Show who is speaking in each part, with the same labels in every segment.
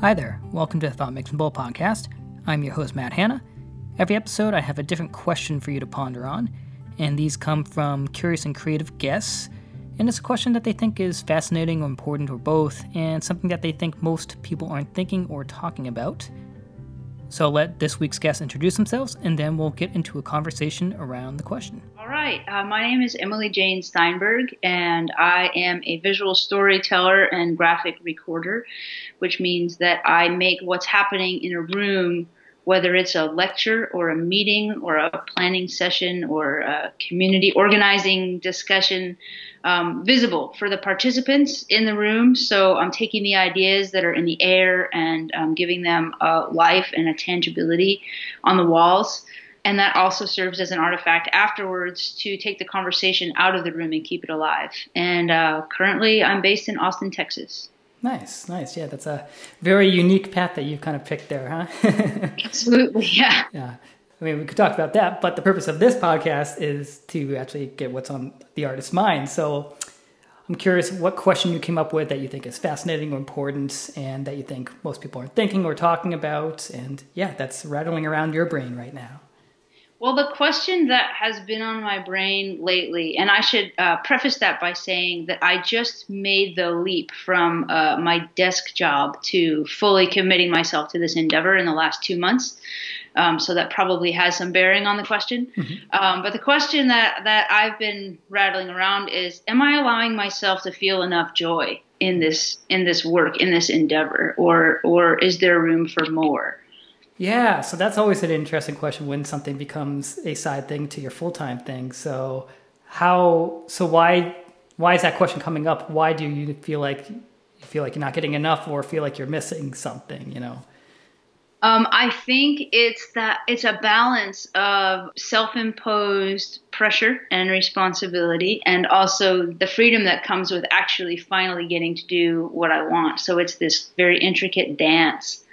Speaker 1: Hi there, welcome to the Thought Mixing Bowl podcast. I'm your host, Matt Hanna. Every episode, I have a different question for you to ponder on, and these come from curious and creative guests. And it's a question that they think is fascinating or important or both, and something that they think most people aren't thinking or talking about. So let this week's guests introduce themselves, and then we'll get into a conversation around the question.
Speaker 2: All right. Uh, my name is Emily Jane Steinberg, and I am a visual storyteller and graphic recorder, which means that I make what's happening in a room, whether it's a lecture or a meeting or a planning session or a community organizing discussion, um, visible for the participants in the room. So I'm taking the ideas that are in the air and um, giving them a life and a tangibility on the walls. And that also serves as an artifact afterwards to take the conversation out of the room and keep it alive. And uh, currently, I'm based in Austin, Texas.
Speaker 1: Nice, nice. Yeah, that's a very unique path that you've kind of picked there, huh?
Speaker 2: Absolutely, yeah.
Speaker 1: Yeah. I mean, we could talk about that, but the purpose of this podcast is to actually get what's on the artist's mind. So I'm curious what question you came up with that you think is fascinating or important and that you think most people aren't thinking or talking about. And yeah, that's rattling around your brain right now.
Speaker 2: Well, the question that has been on my brain lately, and I should uh, preface that by saying that I just made the leap from uh, my desk job to fully committing myself to this endeavor in the last two months. Um, so that probably has some bearing on the question. Mm-hmm. Um, but the question that, that I've been rattling around is: Am I allowing myself to feel enough joy in this in this work in this endeavor, or or is there room for more?
Speaker 1: Yeah, so that's always an interesting question when something becomes a side thing to your full time thing. So how so why why is that question coming up? Why do you feel like you feel like you're not getting enough or feel like you're missing something, you know?
Speaker 2: Um, I think it's that it's a balance of self-imposed pressure and responsibility, and also the freedom that comes with actually finally getting to do what I want. So it's this very intricate dance,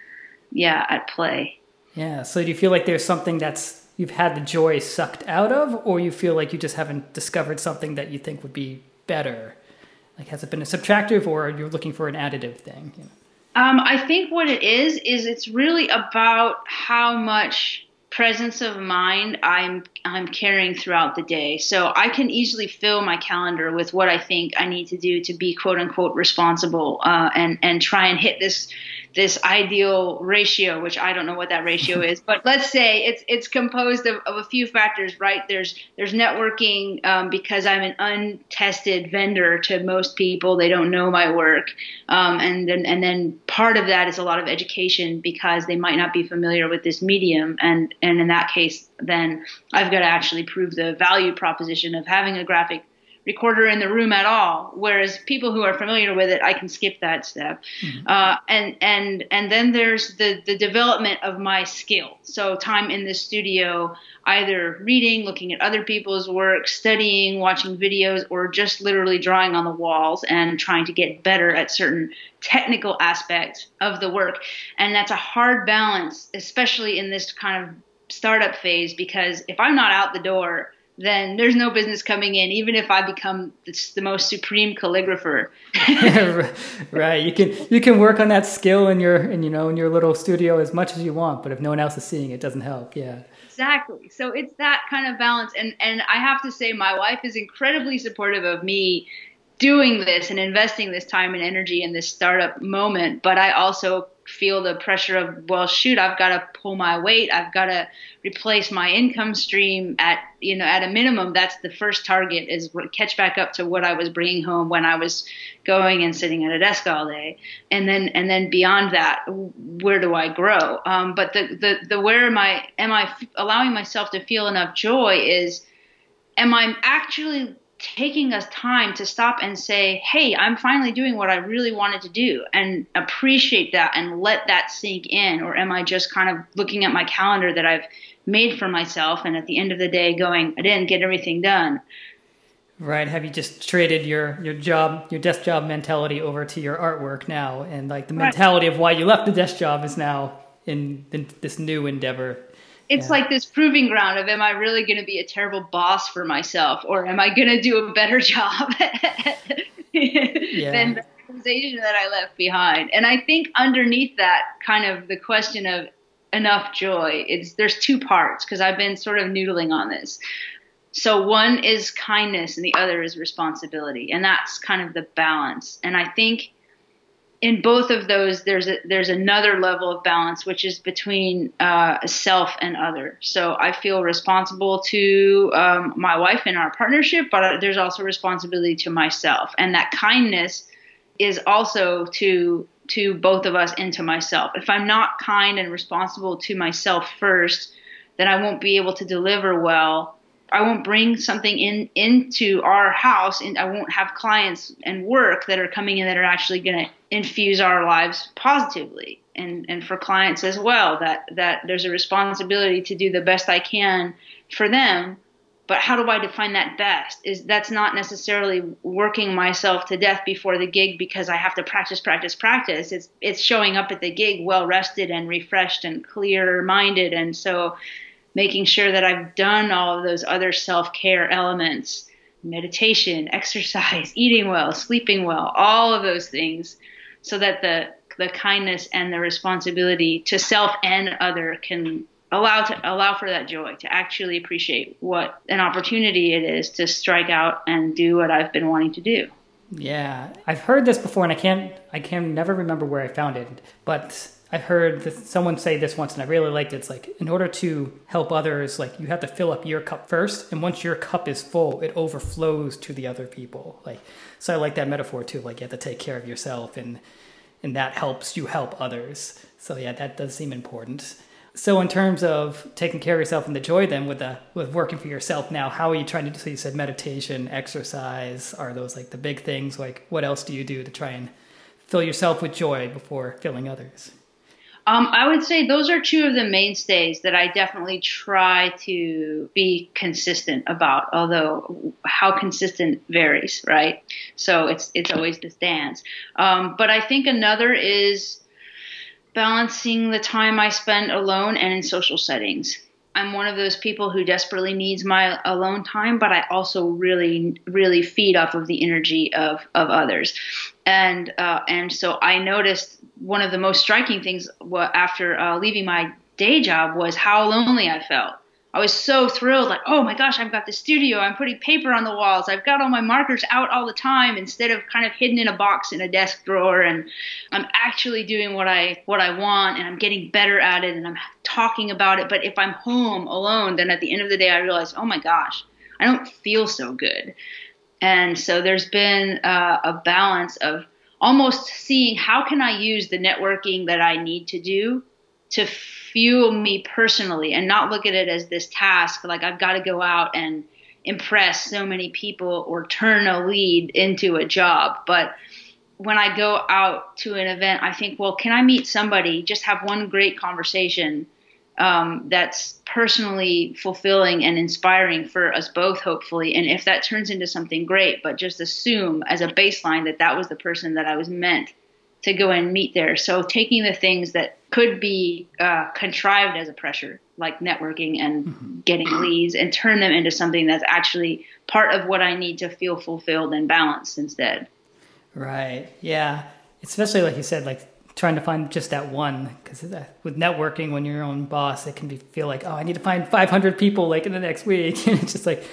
Speaker 2: yeah, at play.
Speaker 1: Yeah. So do you feel like there's something that's you've had the joy sucked out of, or you feel like you just haven't discovered something that you think would be better? Like, has it been a subtractive, or you're looking for an additive thing? You know?
Speaker 2: um, I think what it is is it's really about how much presence of mind I'm I'm carrying throughout the day. So I can easily fill my calendar with what I think I need to do to be quote unquote responsible uh, and and try and hit this this ideal ratio, which I don't know what that ratio is, but let's say it's it's composed of, of a few factors, right? There's there's networking um, because I'm an untested vendor to most people; they don't know my work, um, and then and then part of that is a lot of education because they might not be familiar with this medium, and and in that case, then I've got to actually prove the value proposition of having a graphic recorder in the room at all. Whereas people who are familiar with it, I can skip that step. Mm-hmm. Uh, and and and then there's the the development of my skill. So time in the studio, either reading, looking at other people's work, studying, watching videos, or just literally drawing on the walls and trying to get better at certain technical aspects of the work. And that's a hard balance, especially in this kind of startup phase, because if I'm not out the door then there's no business coming in, even if I become the most supreme calligrapher.
Speaker 1: right. You can you can work on that skill in your in you know in your little studio as much as you want, but if no one else is seeing it, it doesn't help. Yeah.
Speaker 2: Exactly. So it's that kind of balance, and and I have to say, my wife is incredibly supportive of me doing this and investing this time and energy in this startup moment. But I also feel the pressure of well shoot i've got to pull my weight. I've got to replace my income stream at you know at a minimum. That's the first target is catch back up to what i was bringing home when i was going and sitting at a desk all day. And then and then beyond that where do i grow? Um, but the, the the where am i am i allowing myself to feel enough joy is am i actually taking us time to stop and say, hey, I'm finally doing what I really wanted to do and appreciate that and let that sink in? Or am I just kind of looking at my calendar that I've made for myself and at the end of the day going, I didn't get everything done?
Speaker 1: Right. Have you just traded your, your job, your desk job mentality over to your artwork now? And like the mentality right. of why you left the desk job is now in, in this new endeavor
Speaker 2: it's yeah. like this proving ground of am I really going to be a terrible boss for myself or am I going to do a better job
Speaker 1: yeah.
Speaker 2: than civilization that I left behind. And I think underneath that kind of the question of enough joy, it's there's two parts because I've been sort of noodling on this. So one is kindness and the other is responsibility. And that's kind of the balance. And I think in both of those, there's a, there's another level of balance, which is between uh, self and other. So I feel responsible to um, my wife in our partnership, but there's also responsibility to myself, and that kindness is also to to both of us and to myself. If I'm not kind and responsible to myself first, then I won't be able to deliver well I won't bring something in into our house and I won't have clients and work that are coming in that are actually going to infuse our lives positively. And and for clients as well that that there's a responsibility to do the best I can for them. But how do I define that best? Is that's not necessarily working myself to death before the gig because I have to practice practice practice. It's it's showing up at the gig well rested and refreshed and clear minded and so making sure that I've done all of those other self care elements meditation, exercise, eating well, sleeping well, all of those things, so that the the kindness and the responsibility to self and other can allow to allow for that joy to actually appreciate what an opportunity it is to strike out and do what I've been wanting to do.
Speaker 1: Yeah, I've heard this before, and I can't I can never remember where I found it, but I've heard this, someone say this once, and I really liked it. It's like in order to help others, like you have to fill up your cup first, and once your cup is full, it overflows to the other people. Like, so I like that metaphor too. Like you have to take care of yourself, and and that helps you help others. So yeah, that does seem important. So in terms of taking care of yourself and the joy, then with the with working for yourself now, how are you trying to? do? So you said meditation, exercise, are those like the big things? Like what else do you do to try and fill yourself with joy before filling others?
Speaker 2: Um, I would say those are two of the mainstays that I definitely try to be consistent about. Although how consistent varies, right? So it's it's always this dance. Um, but I think another is balancing the time I spend alone and in social settings. I'm one of those people who desperately needs my alone time, but I also really, really feed off of the energy of of others, and uh, and so I noticed one of the most striking things after uh, leaving my day job was how lonely I felt. I was so thrilled, like, oh my gosh, I've got the studio. I'm putting paper on the walls. I've got all my markers out all the time instead of kind of hidden in a box in a desk drawer. And I'm actually doing what I what I want, and I'm getting better at it, and I'm talking about it. But if I'm home alone, then at the end of the day, I realize, oh my gosh, I don't feel so good. And so there's been uh, a balance of almost seeing how can I use the networking that I need to do to fuel me personally and not look at it as this task like I've got to go out and impress so many people or turn a lead into a job but when I go out to an event I think well can I meet somebody just have one great conversation um, that's personally fulfilling and inspiring for us both, hopefully. And if that turns into something great, but just assume as a baseline that that was the person that I was meant to go and meet there. So taking the things that could be uh, contrived as a pressure, like networking and mm-hmm. getting leads, and turn them into something that's actually part of what I need to feel fulfilled and balanced instead.
Speaker 1: Right. Yeah. Especially like you said, like trying to find just that one because with networking when you're your own boss it can be feel like oh i need to find 500 people like in the next week and it's just like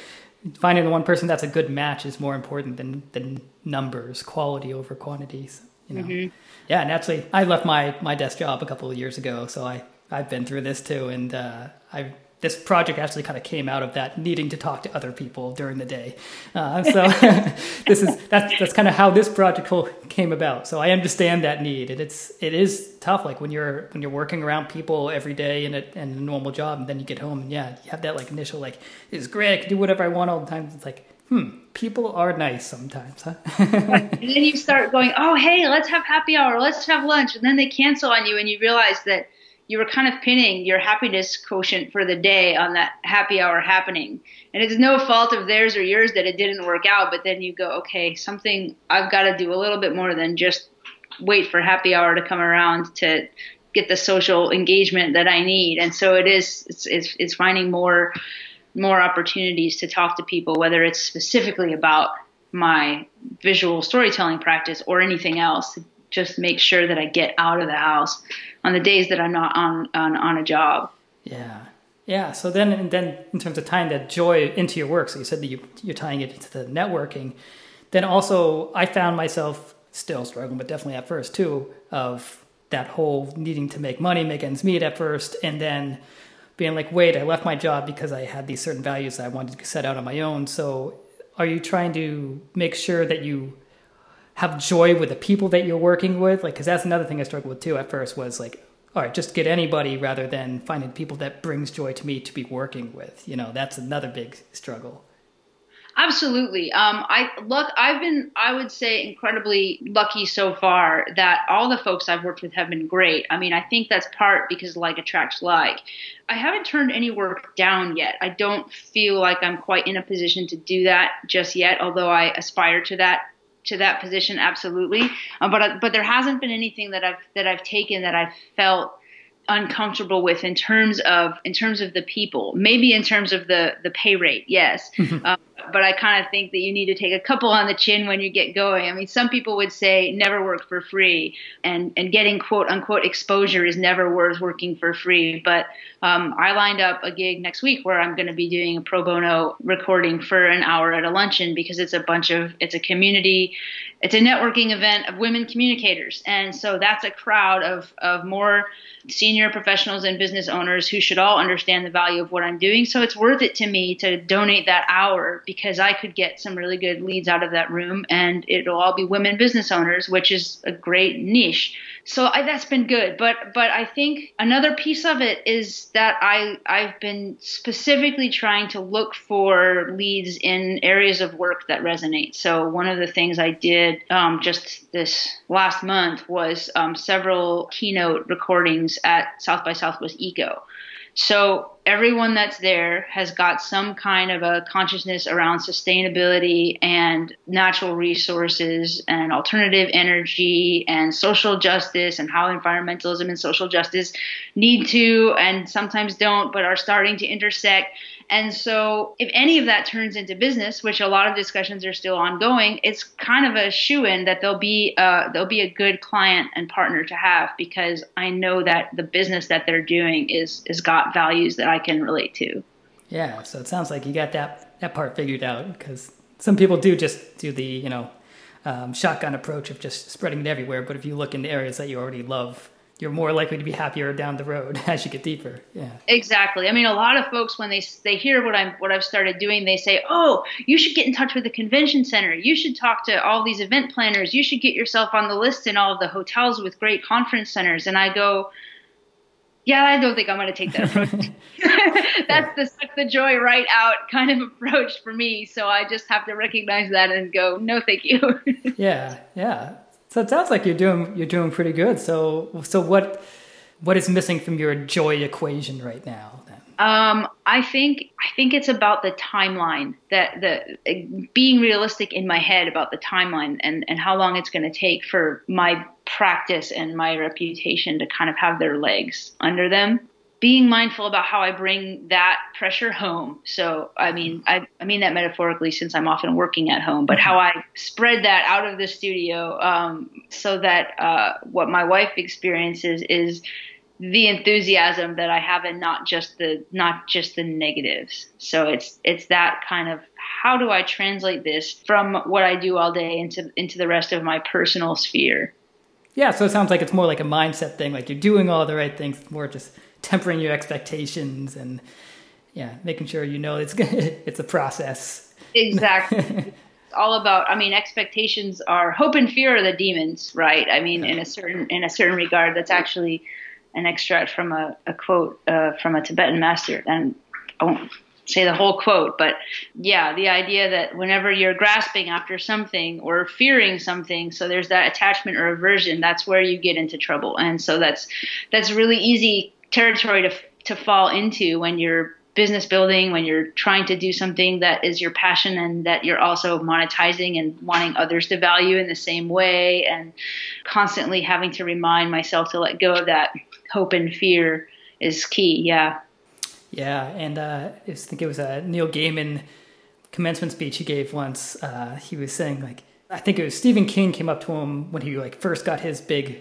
Speaker 1: finding the one person that's a good match is more important than than numbers quality over quantities you know mm-hmm. yeah naturally i left my my desk job a couple of years ago so i i've been through this too and uh, i this project actually kind of came out of that needing to talk to other people during the day. Uh, so this is that's that's kind of how this project came about. So I understand that need, and it's it is tough. Like when you're when you're working around people every day in a, in a normal job, and then you get home, and yeah, you have that like initial like it's great, I can do whatever I want all the time. It's like hmm, people are nice sometimes, huh?
Speaker 2: and then you start going, oh hey, let's have happy hour, let's have lunch, and then they cancel on you, and you realize that you were kind of pinning your happiness quotient for the day on that happy hour happening. And it's no fault of theirs or yours that it didn't work out, but then you go, okay, something I've got to do a little bit more than just wait for happy hour to come around to get the social engagement that I need. And so it is it's it's, it's finding more more opportunities to talk to people whether it's specifically about my visual storytelling practice or anything else. Just make sure that I get out of the house on the days that I'm not on on, on a job.
Speaker 1: Yeah. Yeah. So then, and then in terms of tying that joy into your work, so you said that you, you're tying it into the networking. Then also, I found myself still struggling, but definitely at first too, of that whole needing to make money, make ends meet at first, and then being like, wait, I left my job because I had these certain values that I wanted to set out on my own. So, are you trying to make sure that you have joy with the people that you're working with? Like, because that's another thing I struggled with too at first was like, all right, just get anybody rather than finding people that brings joy to me to be working with. You know, that's another big struggle.
Speaker 2: Absolutely. Um, I look. I've been, I would say, incredibly lucky so far that all the folks I've worked with have been great. I mean, I think that's part because like attracts like. I haven't turned any work down yet. I don't feel like I'm quite in a position to do that just yet. Although I aspire to that to that position, absolutely. Um, but but there hasn't been anything that I've that I've taken that I've felt uncomfortable with in terms of in terms of the people. Maybe in terms of the the pay rate yes. Um, but i kind of think that you need to take a couple on the chin when you get going. I mean some people would say never work for free and and getting quote unquote exposure is never worth working for free. But um, i lined up a gig next week where i'm going to be doing a pro bono recording for an hour at a luncheon because it's a bunch of it's a community it's a networking event of women communicators. And so that's a crowd of of more senior professionals and business owners who should all understand the value of what I'm doing. So it's worth it to me to donate that hour because I could get some really good leads out of that room and it'll all be women business owners, which is a great niche. So I, that's been good. But but i think another piece of it is that i i've been specifically trying to look for leads in areas of work that resonate. So one of the things i did um, just this last month was um, several keynote recordings at south by southwest eco so everyone that's there has got some kind of a consciousness around sustainability and natural resources and alternative energy and social justice and how environmentalism and social justice need to and sometimes don't but are starting to intersect and so, if any of that turns into business, which a lot of discussions are still ongoing, it's kind of a shoe in that they'll be uh, they'll be a good client and partner to have because I know that the business that they're doing is is got values that I can relate to.
Speaker 1: Yeah, so it sounds like you got that that part figured out because some people do just do the you know um, shotgun approach of just spreading it everywhere. But if you look in the areas that you already love, you're more likely to be happier down the road as you get deeper. Yeah.
Speaker 2: Exactly. I mean, a lot of folks when they they hear what I'm what I've started doing, they say, "Oh, you should get in touch with the convention center. You should talk to all these event planners. You should get yourself on the list in all of the hotels with great conference centers." And I go, "Yeah, I don't think I'm going to take that approach. That's the suck the joy right out kind of approach for me. So I just have to recognize that and go, "No, thank you."
Speaker 1: yeah. Yeah. So it sounds like you're doing you're doing pretty good. So so what what is missing from your joy equation right now? Then?
Speaker 2: Um, I think I think it's about the timeline that the being realistic in my head about the timeline and and how long it's going to take for my practice and my reputation to kind of have their legs under them being mindful about how I bring that pressure home. So, I mean, I, I mean that metaphorically since I'm often working at home, but how I spread that out of the studio um, so that uh, what my wife experiences is the enthusiasm that I have and not just the not just the negatives. So it's it's that kind of how do I translate this from what I do all day into into the rest of my personal sphere.
Speaker 1: Yeah, so it sounds like it's more like a mindset thing. Like you're doing all the right things, more just tempering your expectations and yeah, making sure you know it's it's a process.
Speaker 2: Exactly. it's all about. I mean, expectations are hope and fear are the demons, right? I mean, in a certain in a certain regard, that's actually an extract from a, a quote uh, from a Tibetan master, and I won't say the whole quote, but yeah, the idea that whenever you're grasping after something or fearing something, so there's that attachment or aversion, that's where you get into trouble. And so that's that's really easy territory to to fall into when you're business building when you're trying to do something that is your passion and that you're also monetizing and wanting others to value in the same way and constantly having to remind myself to let go of that hope and fear is key yeah.
Speaker 1: Yeah and uh, i think it was a neil gaiman commencement speech he gave once, uh, he was saying like I think it was Stephen King came up to him when he like first got his big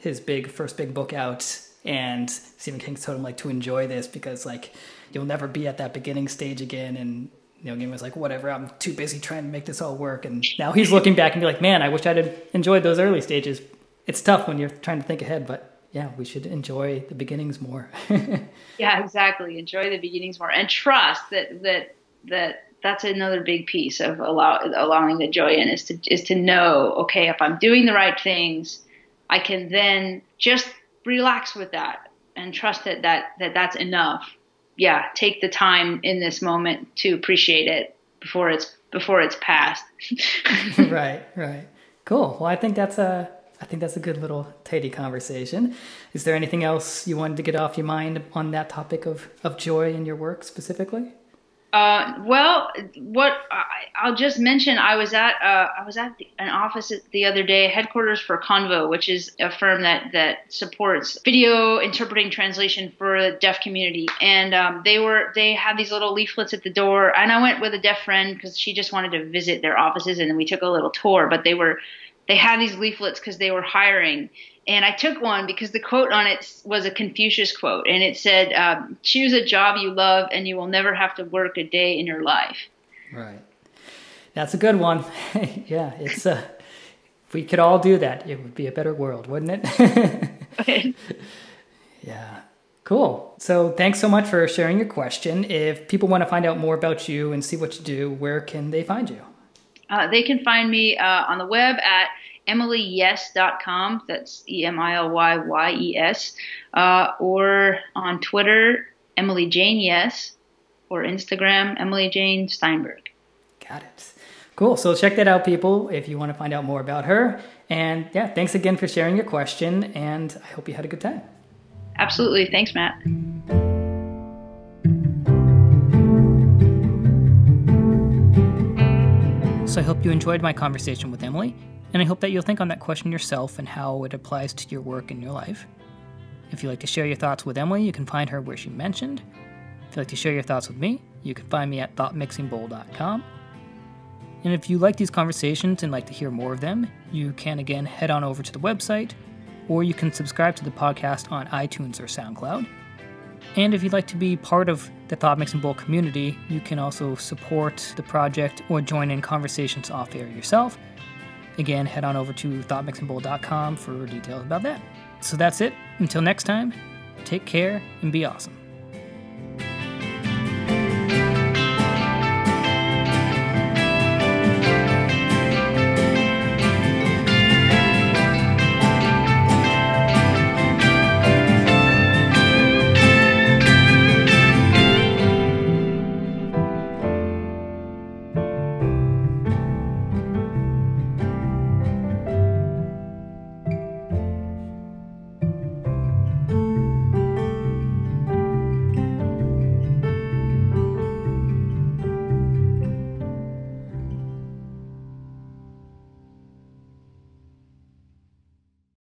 Speaker 1: his big first big book out and Stephen King told him like to enjoy this because like you'll never be at that beginning stage again and Neil Gaiman was like whatever I'm too busy trying to make this all work and now he's looking back and be like man I wish I'd have enjoyed those early stages it's tough when you're trying to think ahead but yeah, we should enjoy the beginnings more.
Speaker 2: yeah, exactly. Enjoy the beginnings more and trust that that that that's another big piece of allow, allowing the joy in is to is to know okay if I'm doing the right things, I can then just relax with that and trust that that, that that's enough. Yeah, take the time in this moment to appreciate it before it's before it's past.
Speaker 1: right, right. Cool. Well, I think that's a I think that's a good little tidy conversation. Is there anything else you wanted to get off your mind on that topic of, of joy in your work specifically?
Speaker 2: Uh, well, what I, will just mention, I was at uh, I was at the, an office the other day, headquarters for Convo, which is a firm that that supports video interpreting translation for the deaf community, and um, they were they had these little leaflets at the door, and I went with a deaf friend because she just wanted to visit their offices, and then we took a little tour, but they were they had these leaflets because they were hiring. And I took one because the quote on it was a Confucius quote, and it said, um, "Choose a job you love, and you will never have to work a day in your life."
Speaker 1: Right. That's a good one. yeah, it's uh, if we could all do that, it would be a better world, wouldn't it? yeah. Cool. So thanks so much for sharing your question. If people want to find out more about you and see what you do, where can they find you?
Speaker 2: Uh, they can find me uh, on the web at emilyyes.com. That's E M I L Y Y E S. Uh, or on Twitter, Emily Jane Yes. Or Instagram, Emily Jane Steinberg.
Speaker 1: Got it. Cool. So check that out, people, if you want to find out more about her. And yeah, thanks again for sharing your question. And I hope you had a good time.
Speaker 2: Absolutely. Thanks, Matt.
Speaker 1: So I hope you enjoyed my conversation with Emily, and I hope that you'll think on that question yourself and how it applies to your work and your life. If you'd like to share your thoughts with Emily, you can find her where she mentioned. If you'd like to share your thoughts with me, you can find me at thoughtmixingbowl.com. And if you like these conversations and like to hear more of them, you can again head on over to the website, or you can subscribe to the podcast on iTunes or SoundCloud. And if you'd like to be part of the Thought Mixing Bowl community, you can also support the project or join in conversations off air yourself. Again, head on over to thoughtmixingbowl.com for details about that. So that's it. Until next time, take care and be awesome.